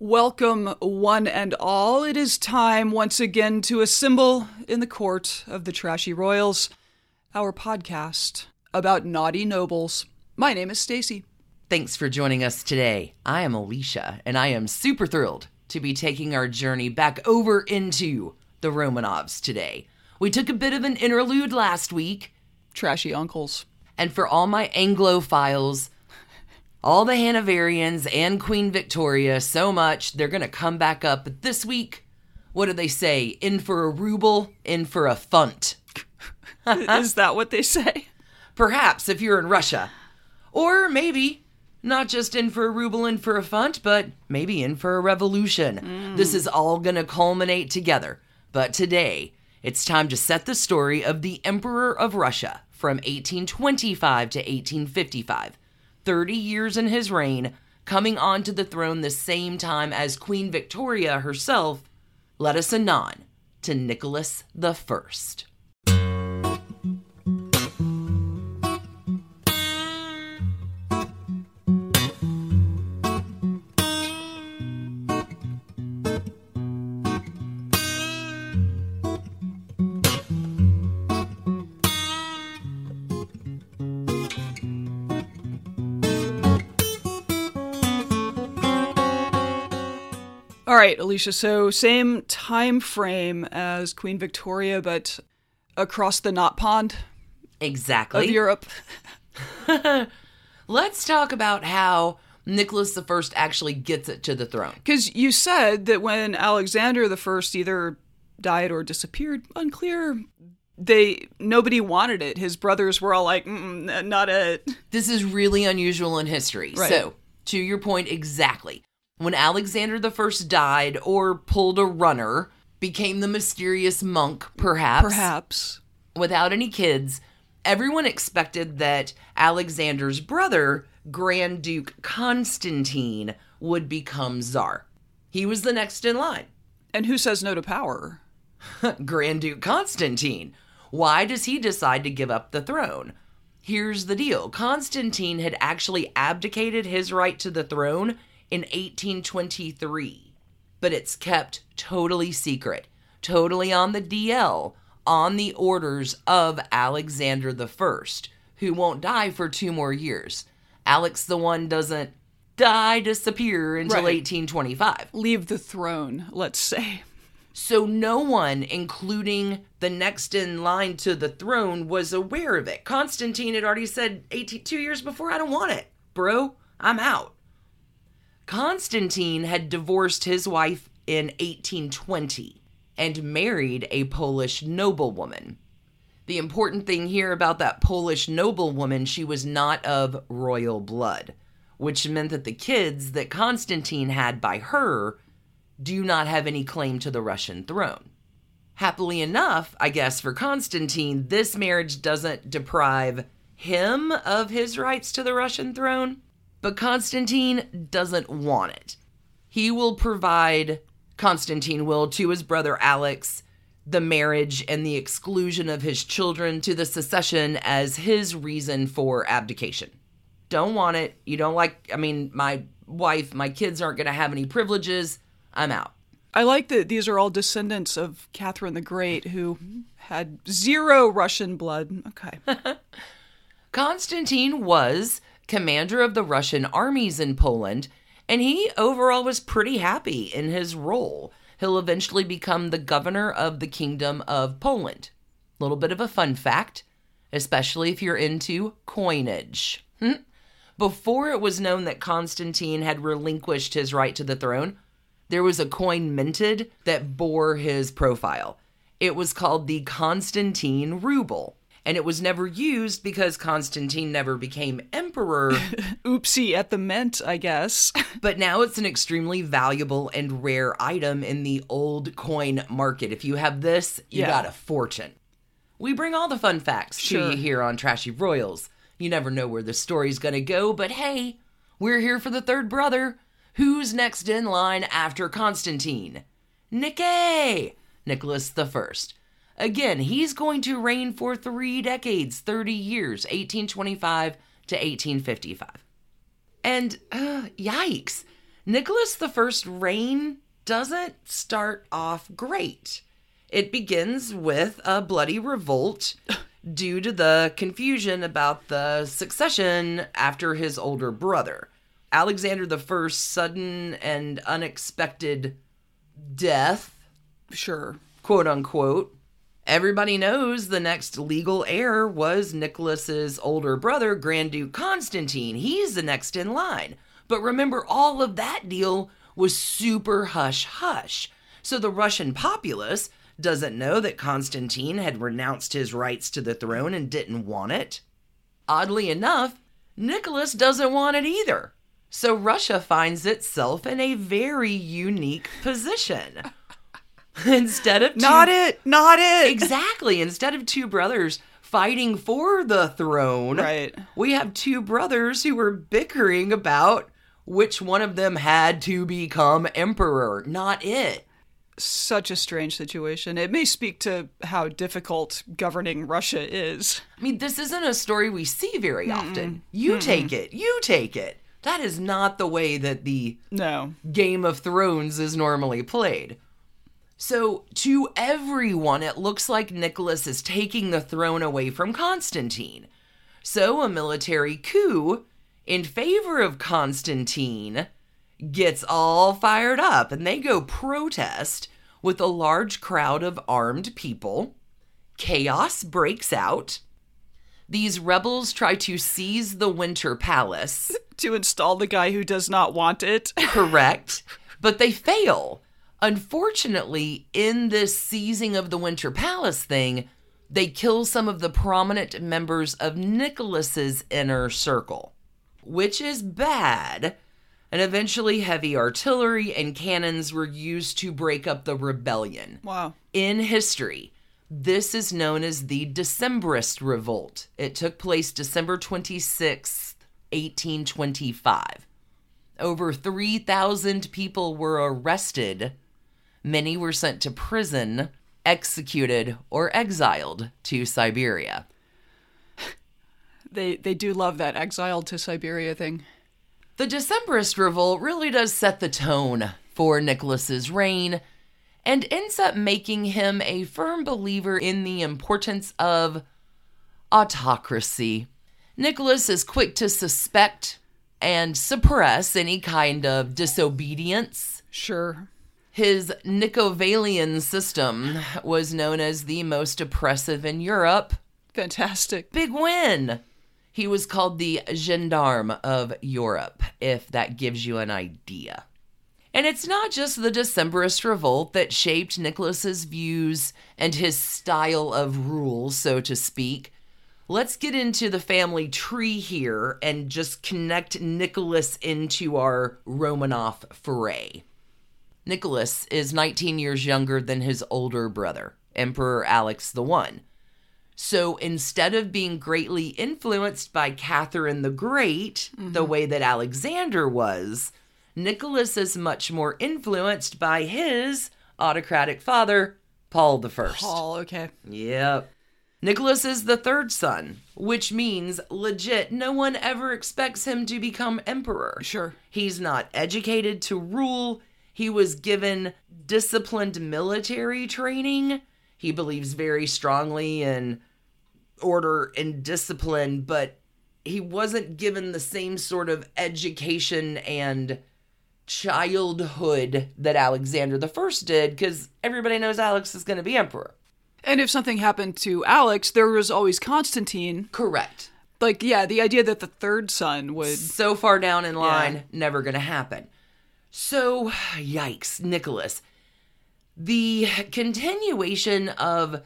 Welcome, one and all. It is time once again to assemble in the court of the Trashy Royals, our podcast about naughty nobles. My name is Stacy. Thanks for joining us today. I am Alicia, and I am super thrilled to be taking our journey back over into the Romanovs today. We took a bit of an interlude last week, Trashy uncles. and for all my Anglophiles, all the Hanoverians and Queen Victoria so much, they're going to come back up. But this week, what do they say? In for a ruble, in for a funt. is that what they say? Perhaps if you're in Russia. Or maybe not just in for a ruble, in for a funt, but maybe in for a revolution. Mm. This is all going to culminate together. But today, it's time to set the story of the Emperor of Russia from 1825 to 1855. 30 years in his reign, coming onto the throne the same time as Queen Victoria herself. Let us anon to Nicholas the First. Right, Alicia. So same time frame as Queen Victoria, but across the knot pond Exactly. of Europe. Let's talk about how Nicholas I actually gets it to the throne. Because you said that when Alexander First either died or disappeared, unclear. They nobody wanted it. His brothers were all like, "Not it." This is really unusual in history. Right. So, to your point exactly, when Alexander I died or pulled a runner, became the mysterious monk, perhaps, Perhaps. without any kids, everyone expected that Alexander's brother, Grand Duke Constantine, would become czar. He was the next in line. And who says no to power? Grand Duke Constantine. Why does he decide to give up the throne? Here's the deal Constantine had actually abdicated his right to the throne in 1823, but it's kept totally secret, totally on the DL, on the orders of Alexander I, who won't die for two more years. Alex the One doesn't die, disappear until Right. 1825. Leave the throne, let's say. So no one, including the next in line to the throne, was aware of it. Constantine had already said 82 years before, I don't want it, bro. I'm out. Constantine had divorced his wife in 1820 and married a Polish noblewoman. The important thing here about that Polish noblewoman, she was not of royal blood, which meant that the kids that Constantine had by her do not have any claim to the Russian throne. Happily enough, I guess, for Constantine, this marriage doesn't deprive him of his rights to the Russian throne, but Constantine doesn't want it. He will provide, Constantine will, to his brother Alex, the marriage and the exclusion of his children to the secession as his reason for abdication. Don't want it. You don't like, I mean, my wife, my kids aren't going to have any privileges. I'm out. I like that these are all descendants of Catherine the Great, who had zero Russian blood. Okay. Constantine was commander of the Russian armies in Poland, and he overall was pretty happy in his role. He'll eventually become the governor of the Kingdom of Poland. A Little bit of a fun fact, especially if you're into coinage. Hmm? Before it was known that Constantine had relinquished his right to the throne, there was a coin minted that bore his profile. It was called the Constantine ruble, and it was never used because Constantine never became emperor, Oopsie at the mint, I guess. but now it's an extremely valuable and rare item in the old coin market. If you have this, you Yeah. got a fortune. We bring all the fun facts Sure. to you here on Trashy Royals. You never know where the story's gonna go, but hey, we're here for the third brother. Who's next in line after Constantine? Nicky! Nicholas the First. Again, he's going to reign for three decades, 30 years, 1825 to 1855. And uh, yikes, Nicholas I's reign doesn't start off great. It begins with a bloody revolt due to the confusion about the succession after his older brother. Alexander I's sudden and unexpected death, Sure. quote unquote. Everybody knows the next legal heir was Nicholas's older brother, Grand Duke Constantine. He's the next in line. But remember, all of that deal was super hush hush. So the Russian populace doesn't know that Constantine had renounced his rights to the throne and didn't want it. Oddly enough, Nicholas doesn't want it either. So Russia finds itself in a very unique position. Instead of two- Not it. Not it. exactly, instead of two brothers fighting for the throne, Right. we have two brothers who were bickering about which one of them had to become emperor, not it. Such a strange situation. It may speak to how difficult governing Russia is. I mean, this isn't a story we see very often. You take it. You take it. That is not the way that the No. Game of Thrones is normally played. So, to everyone, it looks like Nicholas is taking the throne away from Constantine. So, a military coup in favor of Constantine gets all fired up and they go protest with a large crowd of armed people. Chaos breaks out. These rebels try to seize the Winter Palace To install the guy who does not want it. correct, but they fail. Unfortunately, in this seizing of the Winter Palace thing, they kill some of the prominent members of Nicholas's inner circle, which is bad. And eventually, heavy artillery and cannons were used to break up the rebellion. Wow. In history, this is known as the Decembrist Revolt. It took place December 26th, 1825. Over 3,000 people were arrested. Many were sent to prison, executed, or exiled to Siberia. They they do love that exiled to Siberia thing. The Decembrist revolt really does set the tone for Nicholas's reign and ends up making him a firm believer in the importance of autocracy. Nicholas is quick to suspect and suppress any kind of disobedience. Sure. His Nicovalian system was known as the most oppressive in Europe. Fantastic. Big win! He was called the Gendarme of Europe, if that gives you an idea. And it's not just the Decembrist revolt that shaped Nicholas's views and his style of rule, so to speak. Let's get into the family tree here and just connect Nicholas into our Romanov foray. Nicholas is 19 years younger than his older brother, Emperor Alex the One. So instead of being greatly influenced by Catherine the Great, the mm-hmm. way that Alexander was, Nicholas is much more influenced by his autocratic father, Paul the First. Paul, okay. Yep. Nicholas is the third son, which means legit no one ever expects him to become emperor. Sure. He's not educated to rule. He was given disciplined military training. He believes very strongly in order and discipline, but he wasn't given the same sort of education and childhood that Alexander the First did, because everybody knows Alex is going to be emperor. And if something happened to Alex, there was always Constantine. Correct. Like, yeah, the idea that the third son would. so far down in line, never gonna happen. So, yikes, Nicholas. The continuation of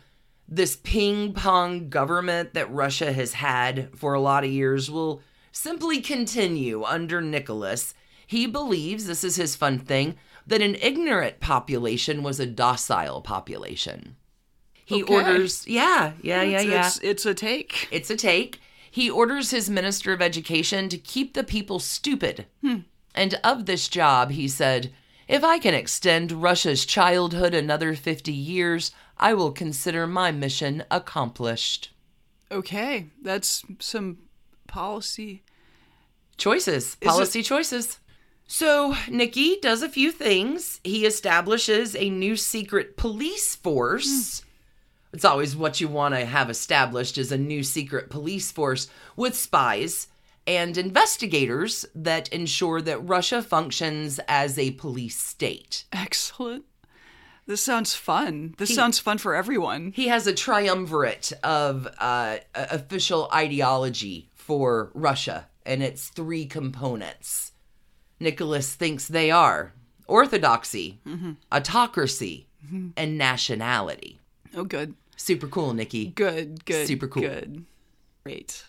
this ping pong government that Russia has had for a lot of years will simply continue under Nicholas. He believes, this is his fun thing, that an ignorant population was a docile population. He Okay. orders, yeah, yeah, yeah, it's, yeah. It's, it's a take. It's a take. He orders his minister of education to keep the people stupid. Hmm. And of this job, he said, If I can extend Russia's childhood another 50 years, I will consider my mission accomplished. Okay. That's some policy. Choices, policy choices. So, Nikki does a few things. He establishes a new secret police force. Hmm. It's always what you want to have established is a new secret police force with spies and investigators that ensure that Russia functions as a police state. Excellent. This sounds fun. This sounds fun for everyone. He has a triumvirate of uh, uh, official ideology for Russia and its three components. Nicholas thinks they are orthodoxy, mm-hmm. autocracy, mm-hmm. and nationality. Oh, good. Super cool, Nikki. Good, good. Super cool. Good. Great.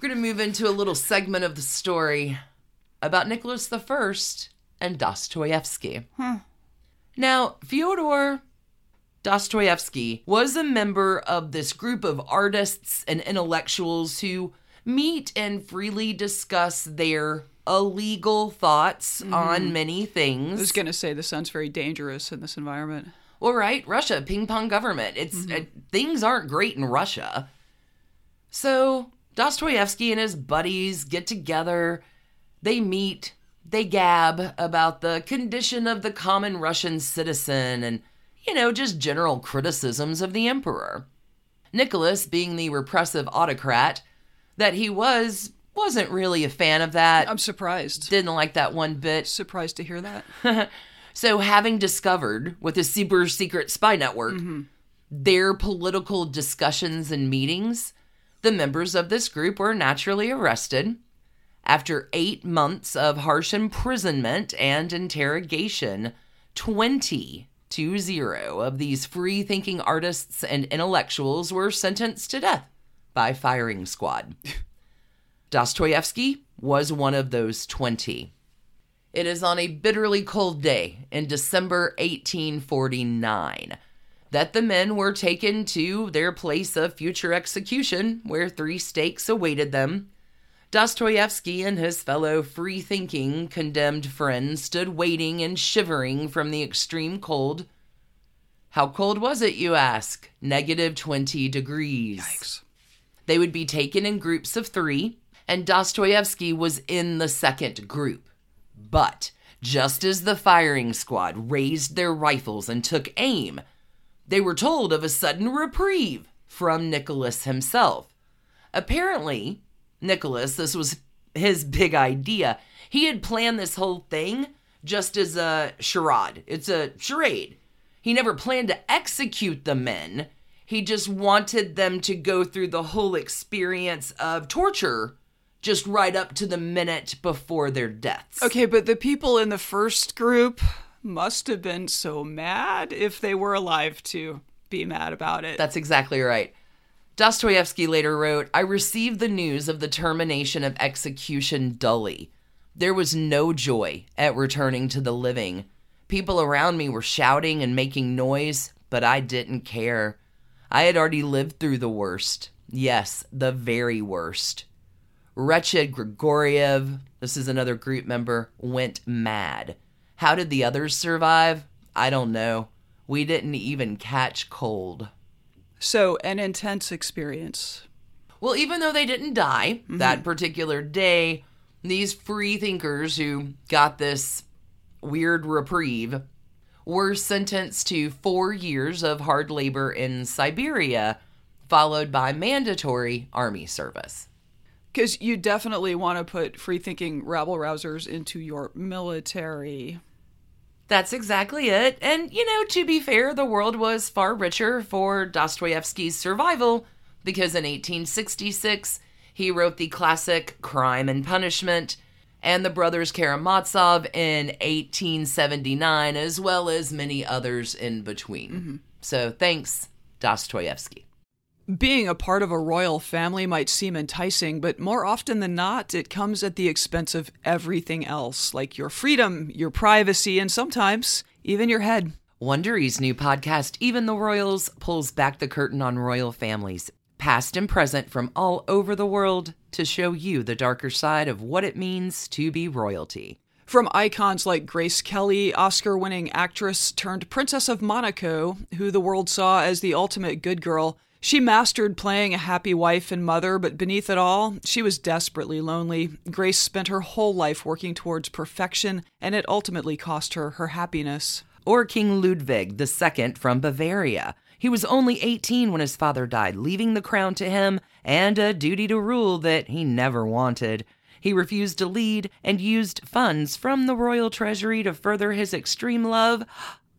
We're going to move into a little segment of the story about Nicholas I and Dostoevsky. Hmm. Now, Fyodor Dostoevsky was a member of this group of artists and intellectuals who meet and freely discuss their illegal thoughts hmm. on many things. I was going to say this sounds very dangerous in this environment. Well, right, Russia, ping pong government. It's mm-hmm. uh, things aren't great in Russia. So Dostoevsky and his buddies get together. They meet. They gab about the condition of the common Russian citizen and, you know, just general criticisms of the emperor. Nicholas, being the repressive autocrat that he was, wasn't really a fan of that. I'm surprised. Didn't like that one bit. Surprised to hear that. So, having discovered with a super secret spy network mm-hmm. their political discussions and meetings, the members of this group were naturally arrested. After eight months of harsh imprisonment and interrogation, 20 to 0 of these free thinking artists and intellectuals were sentenced to death by firing squad. Dostoevsky was one of those 20. It is on a bitterly cold day in December 1849 that the men were taken to their place of future execution, where three stakes awaited them. Dostoevsky and his fellow free thinking condemned friends stood waiting and shivering from the extreme cold. How cold was it, you ask? Negative 20 degrees. Yikes. They would be taken in groups of three, and Dostoevsky was in the second group. But just as the firing squad raised their rifles and took aim, they were told of a sudden reprieve from Nicholas himself. Apparently, Nicholas, this was his big idea. He had planned this whole thing just as a charade. It's a charade. He never planned to execute the men. He just wanted them to go through the whole experience of torture just right up to the minute before their deaths. Okay, but the people in the first group must have been so mad if they were alive to be mad about it. That's exactly right. Dostoevsky later wrote, I received the news of the termination of execution dully. There was no joy at returning to the living. People around me were shouting and making noise, but I didn't care. I had already lived through the worst. Yes, the very worst. Wretched Grigoriev, this is another group member, went mad. How did the others survive? I don't know. We didn't even catch cold. so, an intense experience. Well, even though they didn't die mm-hmm. that particular day, these free thinkers who got this weird reprieve were sentenced to four years of hard labor in Siberia, followed by mandatory army service. Because you definitely want to put free thinking rabble rousers into your military. That's exactly it. And, you know, to be fair, the world was far richer for Dostoevsky's survival because in 1866 he wrote the classic Crime and Punishment and the Brothers Karamazov in 1879, as well as many others in between. Mm-hmm. So thanks, Dostoevsky. Being a part of a royal family might seem enticing, but more often than not, it comes at the expense of everything else, like your freedom, your privacy, and sometimes even your head. Wondery's new podcast, Even the Royals, pulls back the curtain on royal families, past and present from all over the world, to show you the darker side of what it means to be royalty. From icons like Grace Kelly, Oscar winning actress turned Princess of Monaco, who the world saw as the ultimate good girl, She mastered playing a happy wife and mother, but beneath it all, she was desperately lonely. Grace spent her whole life working towards perfection, and it ultimately cost her her happiness. Or King Ludwig II from Bavaria. He was only 18 when his father died, leaving the crown to him and a duty to rule that he never wanted. He refused to lead and used funds from the royal treasury to further his extreme love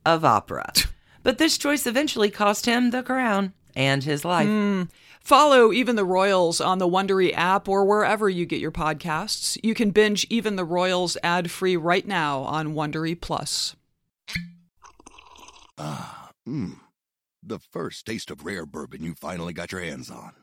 of opera. But this choice eventually cost him the crown and his life. Mm. Follow Even the Royals on the Wondery app or wherever you get your podcasts. You can binge Even the Royals ad free right now on Wondery Plus. Ah, mmm. The first taste of rare bourbon you finally got your hands on.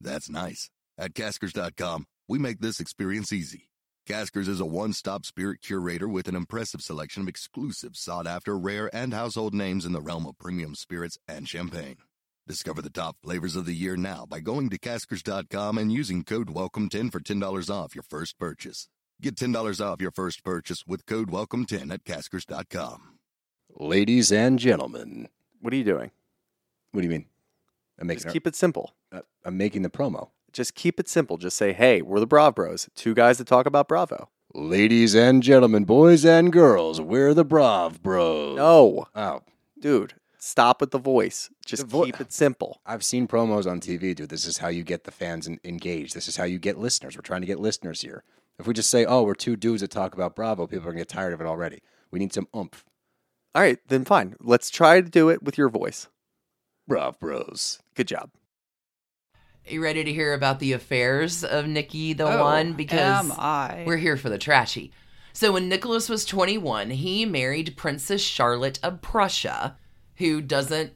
That's nice. At caskers.com, we make this experience easy. Caskers is a one stop spirit curator with an impressive selection of exclusive, sought after, rare, and household names in the realm of premium spirits and champagne. Discover the top flavors of the year now by going to caskers.com and using code WELCOME10 for $10 off your first purchase. Get $10 off your first purchase with code WELCOME10 at caskers.com. Ladies and gentlemen, What are you doing? what do you mean? I'm making, Just keep it simple. uh, I'm making the promo. Just keep it simple. Just say, hey, we're the Brav Bros, two guys that talk about Bravo. Ladies and gentlemen, boys and girls, we're the Brav Bros. No, Oh, dude, stop with the voice. Just The vo- keep it simple. I've seen promos on TV, dude. This is how you get the fans en- engaged. This is how you get listeners. We're trying to get listeners here. If we just say, oh, we're two dudes that talk about Bravo, people are going to get tired of it already. We need some oomph. All right, then fine. Let's try to do it with your voice. Brav Bros. Good job. Are you ready to hear about the affairs of Nikki the Oh, One? Because am I? we're here for the trashy. So when Nicholas was 21, he married Princess Charlotte of Prussia, who doesn't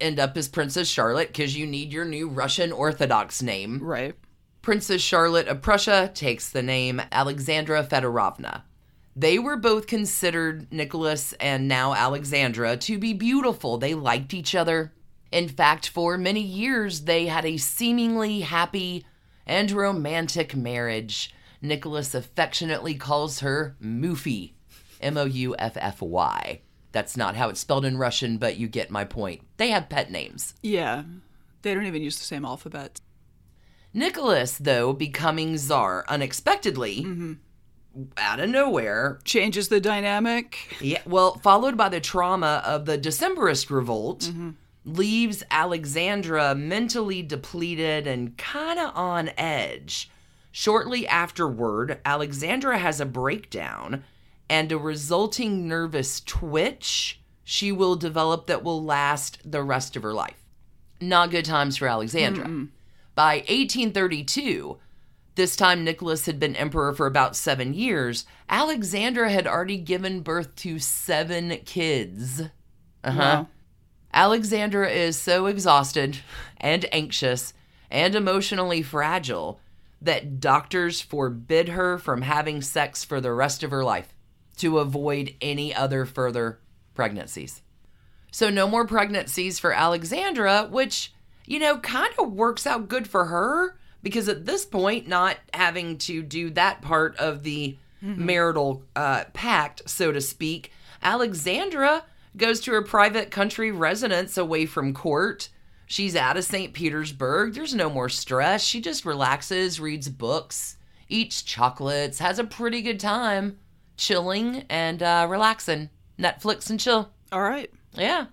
end up as Princess Charlotte because you need your new Russian Orthodox name. Right. Princess Charlotte of Prussia takes the name Alexandra Fedorovna. They were both considered, Nicholas and now Alexandra, to be beautiful. They liked each other. In fact, for many years, they had a seemingly happy and romantic marriage. Nicholas affectionately calls her Muffy, M O U F F Y. That's not how it's spelled in Russian, but you get my point. They have pet names. Yeah. They don't even use the same alphabet. Nicholas, though, becoming czar unexpectedly, mm-hmm. out of nowhere, Changes the dynamic. yeah, well, followed by the trauma of the Decemberist revolt, mm-hmm. leaves Alexandra mentally depleted and kind of on edge. Shortly afterward, Alexandra has a breakdown and a resulting nervous twitch she will develop that will last the rest of her life. Not good times for Alexandra. By 1832, this time Nicholas had been emperor for about seven years, Alexandra had already given birth to seven kids. Uh huh. Wow. Alexandra is so exhausted and anxious and emotionally fragile that doctors forbid her from having sex for the rest of her life to avoid any other further pregnancies. So, no more pregnancies for Alexandra, which, you know, kind of works out good for her because at this point, not having to do that part of the marital uh, pact, so to speak, Alexandra goes to her private country residence away from court. She's out of St. Petersburg. There's no more stress. She just relaxes, reads books, eats chocolates, has a pretty good time chilling and uh, relaxing. Netflix and chill. All right. Yeah.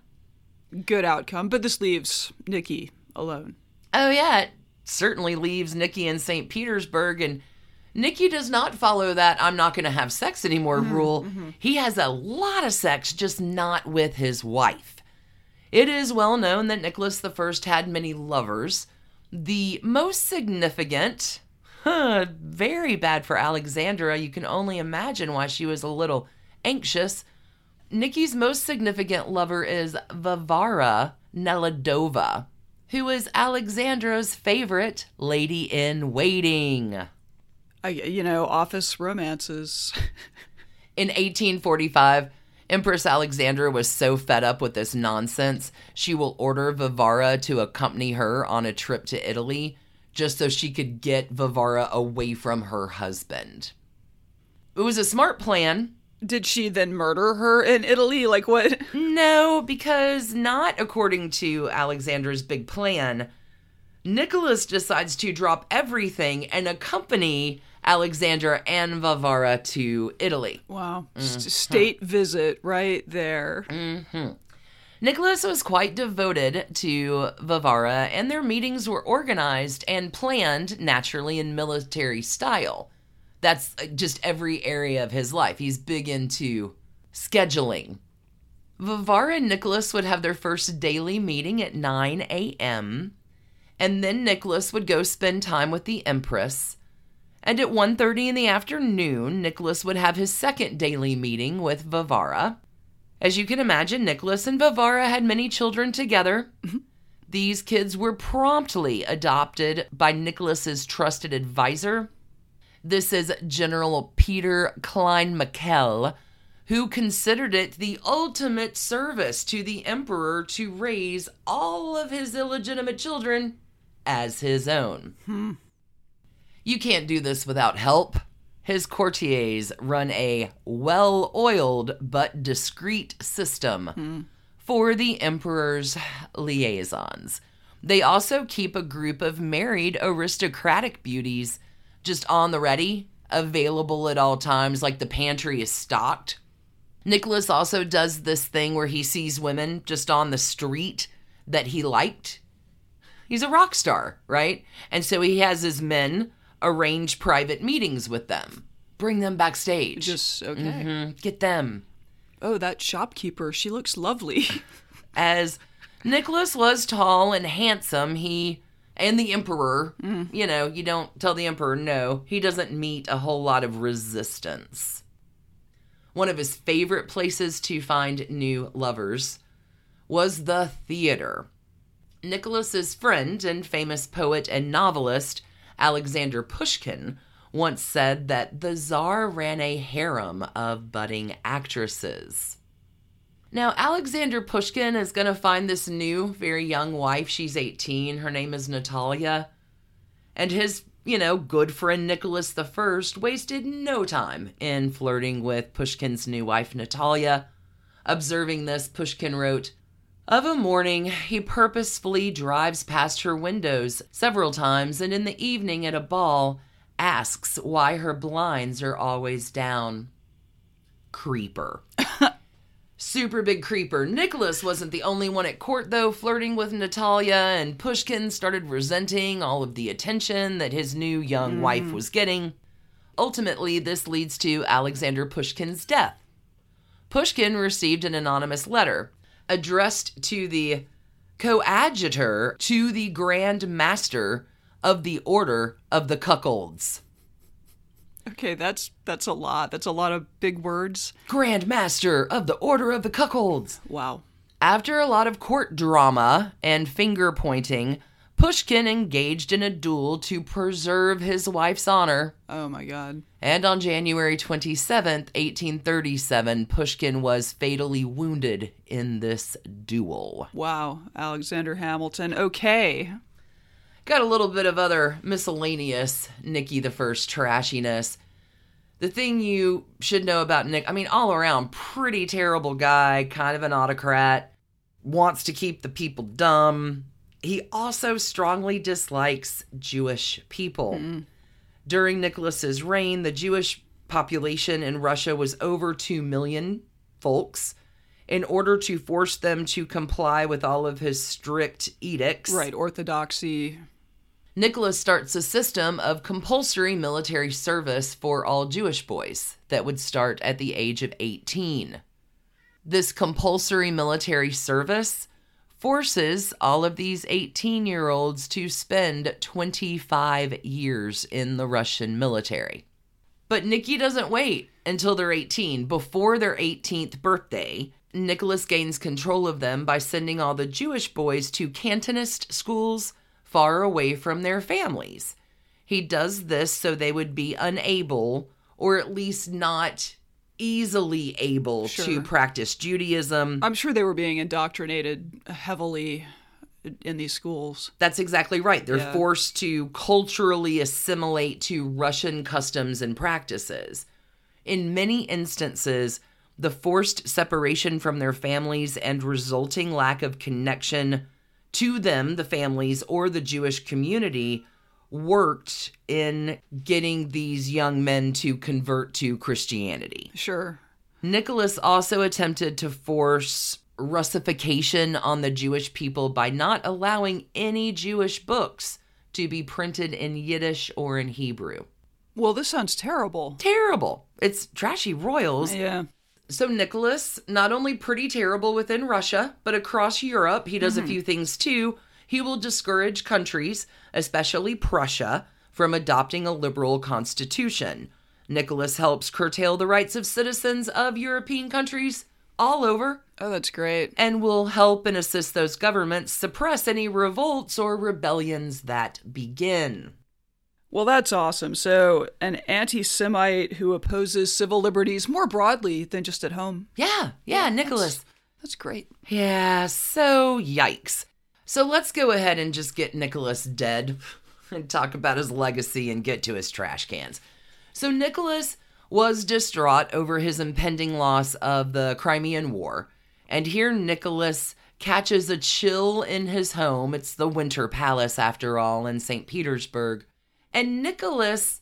Good outcome. But this leaves Nikki alone. Oh, yeah. It certainly leaves Nikki in St. Petersburg. And Nikki does not follow that I'm not going to have sex anymore rule. He has a lot of sex, just not with his wife. It is well known that Nicholas I had many lovers. The most significant, huh, very bad for Alexandra. You can only imagine why she was a little anxious. Nikki's most significant lover is Vavara Nelidova, who is Alexandra's favorite lady in waiting. I, you know, office romances. In 1845, Empress Alexandra was so fed up with this nonsense, she will order Vivara to accompany her on a trip to Italy just so she could get Vivara away from her husband. It was a smart plan. Did she then murder her in Italy? Like what? No, because not according to Alexandra's big plan. Nicholas decides to drop everything and accompany Alexandra and Vavara to Italy. Wow. Mm-hmm. state visit right there. Nicholas was quite devoted to Vavara, and their meetings were organized and planned naturally in military style. That's uh, just every area of his life. He's big into scheduling. Vavara and Nicholas would have their first daily meeting at 9 a.m., and then Nicholas would go spend time with the Empress. And at 1:30 in the afternoon, Nicholas would have his second daily meeting with Vavara. As you can imagine, Nicholas and Vavara had many children together. Mm-hmm. These kids were promptly adopted by Nicholas's trusted advisor. This is General Peter Kleinmichel, who considered it the ultimate service to the emperor to raise all of his illegitimate children as his own. Hmm. You can't do this without help. His courtiers run a well oiled but discreet system for the emperor's liaisons. They also keep a group of married aristocratic beauties just on the ready, available at all times, like the pantry is stocked. Nicholas also does this thing where he sees women just on the street that he liked. He's a rock star, right? And so he has his men arrange private meetings with them, bring them backstage, Just okay. Mhm, get them. Oh, that shopkeeper. She looks lovely. As Nicholas was tall and handsome, he and the emperor, you know, you don't tell the emperor no, he doesn't meet a whole lot of resistance. One of his favorite places to find new lovers was the theater. Nicholas's friend and famous poet and novelist Alexander Pushkin once said that the Tsar ran a harem of budding actresses. Now, Alexander Pushkin is going to find this new, very young wife. She's 18. Her name is Natalia. And his, you know, good friend Nicholas I wasted no time in flirting with Pushkin's new wife, Natalia. Observing this, Pushkin wrote, Of a morning, he purposefully drives past her windows several times, and in the evening at a ball, asks why her blinds are always down. Creeper. Super big creeper. Nicholas wasn't the only one at court, though, flirting with Natalia, and Pushkin started resenting all of the attention that his new young hmm. wife was getting. Ultimately, this leads to Alexander Pushkin's death. Pushkin received an anonymous letter addressed to the coadjutor to the Grand Master of the Order of the Cuckolds. okay, that's that's a lot. That's a lot of big words. Grand Master of the Order of the Cuckolds. Wow. After a lot of court drama and finger pointing, Pushkin engaged in a duel to preserve his wife's honor. Oh my god. And on January 27th, 1837, Pushkin was fatally wounded in this duel. Wow. Alexander Hamilton. Okay. Got a little bit of other miscellaneous Nicky the First trashiness. The thing you should know about Nick, I mean, all around, pretty terrible guy, kind of an autocrat, wants to keep the people dumb. He also strongly dislikes Jewish people. During Nicholas's reign, the Jewish population in Russia was over 2 million folks. In order to force them to comply with all of his strict edicts, Right. Orthodoxy. Nicholas starts a system of compulsory military service for all Jewish boys that would start at the age of 18. This compulsory military service forces all of these 18 year olds to spend 25 years in the Russian military. But Nikki doesn't wait until they're 18. Before their 18th birthday, Nicholas gains control of them by sending all the Jewish boys to Cantonist schools far away from their families. He does this so they would be unable, or at least not easily able, to practice Judaism. I'm sure they were being indoctrinated heavily in these schools. That's exactly right. They're Yeah. forced to culturally assimilate to Russian customs and practices. In many instances, the forced separation from their families and resulting lack of connection to them, the families or the Jewish community, worked in getting these young men to convert to Christianity. Sure. Nicholas also attempted to force Russification on the Jewish people by not allowing any Jewish books to be printed in Yiddish or in Hebrew. Well, this sounds terrible. Terrible. It's trashy royals. Yeah. So Nicholas, not only pretty terrible within Russia, but across Europe, he does a mm-hmm. few things too. He will discourage countries, especially Prussia, from adopting a liberal constitution. Nicholas helps curtail the rights of citizens of European countries all over Oh, that's great. and will help and assist those governments suppress any revolts or rebellions that begin. Well, that's awesome. So, an anti Semite who opposes civil liberties more broadly than just at home. Yeah, yeah, Nicholas. That's great. Yeah, so yikes. So let's go ahead and just get Nicholas dead and talk about his legacy and get to his trash cans. So Nicholas was distraught over his impending loss of the Crimean War, and here Nicholas catches a chill in his home. It's the Winter Palace, after all, in St. Petersburg. And Nicholas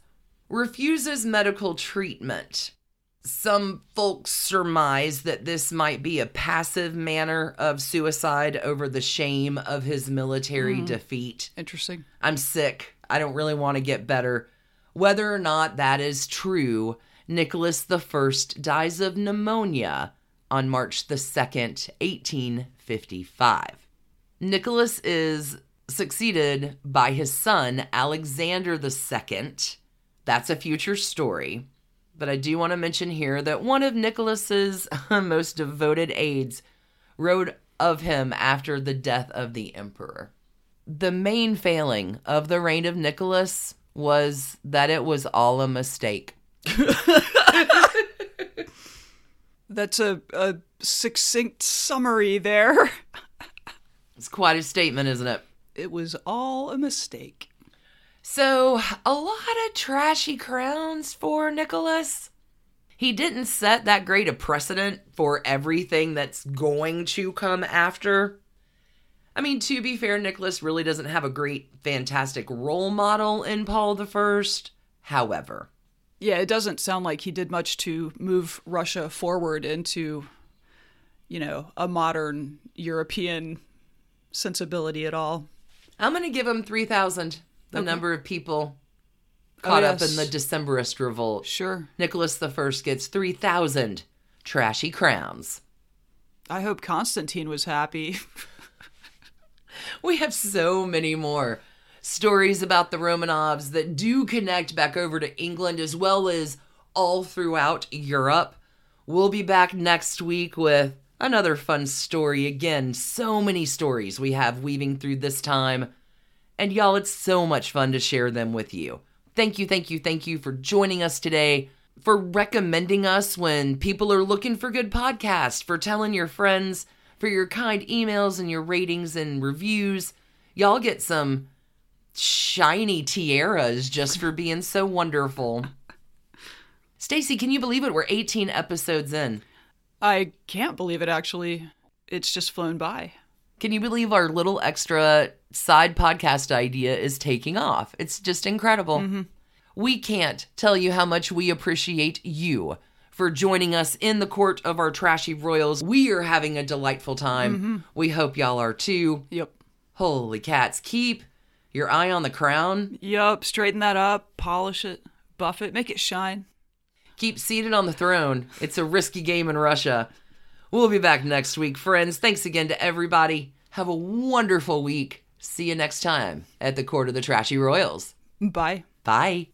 refuses medical treatment. Some folks surmise that this might be a passive manner of suicide over the shame of his military hmm. defeat. Interesting. I'm sick. I don't really want to get better. Whether or not that is true, Nicholas I dies of pneumonia on March the 2nd, 1855. Nicholas is succeeded by his son, Alexander II. That's a future story. But I do want to mention here that one of Nicholas's most devoted aides wrote of him after the death of the emperor. The main failing of the reign of Nicholas was that it was all a mistake. That's a, a succinct summary there. It's quite a statement, isn't it? It was all a mistake. So, a lot of trashy crowns for Nicholas. He didn't set that great a precedent for everything that's going to come after. I mean, to be fair, Nicholas really doesn't have a great, fantastic role model in Paul the First. However, Yeah, it doesn't sound like he did much to move Russia forward into, you know, a modern European sensibility at all. I'm going to give him 3,000, the Okay. number of people Oh, caught up in the Decemberist revolt. Sure. Nicholas I gets 3,000 trashy crowns. I hope Constantine was happy. We have so many more stories about the Romanovs that do connect back over to England as well as all throughout Europe. We'll be back next week with another fun story. Again, so many stories we have weaving through this time. And y'all, it's so much fun to share them with you. Thank you, thank you, thank you for joining us today, for recommending us when people are looking for good podcasts, for telling your friends, for your kind emails and your ratings and reviews. Y'all get some shiny tiaras just for being so wonderful. Stacy, can you believe it? We're 18 episodes in. I can't believe it, actually. It's just flown by. Can you believe our little extra side podcast idea is taking off? It's just incredible. Mm-hmm. We can't tell you how much we appreciate you for joining us in the court of our trashy royals. We are having a delightful time. Mm-hmm. We hope y'all are too. Yep. Holy cats, keep your eye on the crown. Yep, Straighten that up, polish it, buff it, make it shine. Keep seated on the throne. It's a risky game in Russia. We'll be back next week, friends. Thanks again to everybody. Have a wonderful week. See you next time at the Court of the Trashy Royals. Bye. Bye.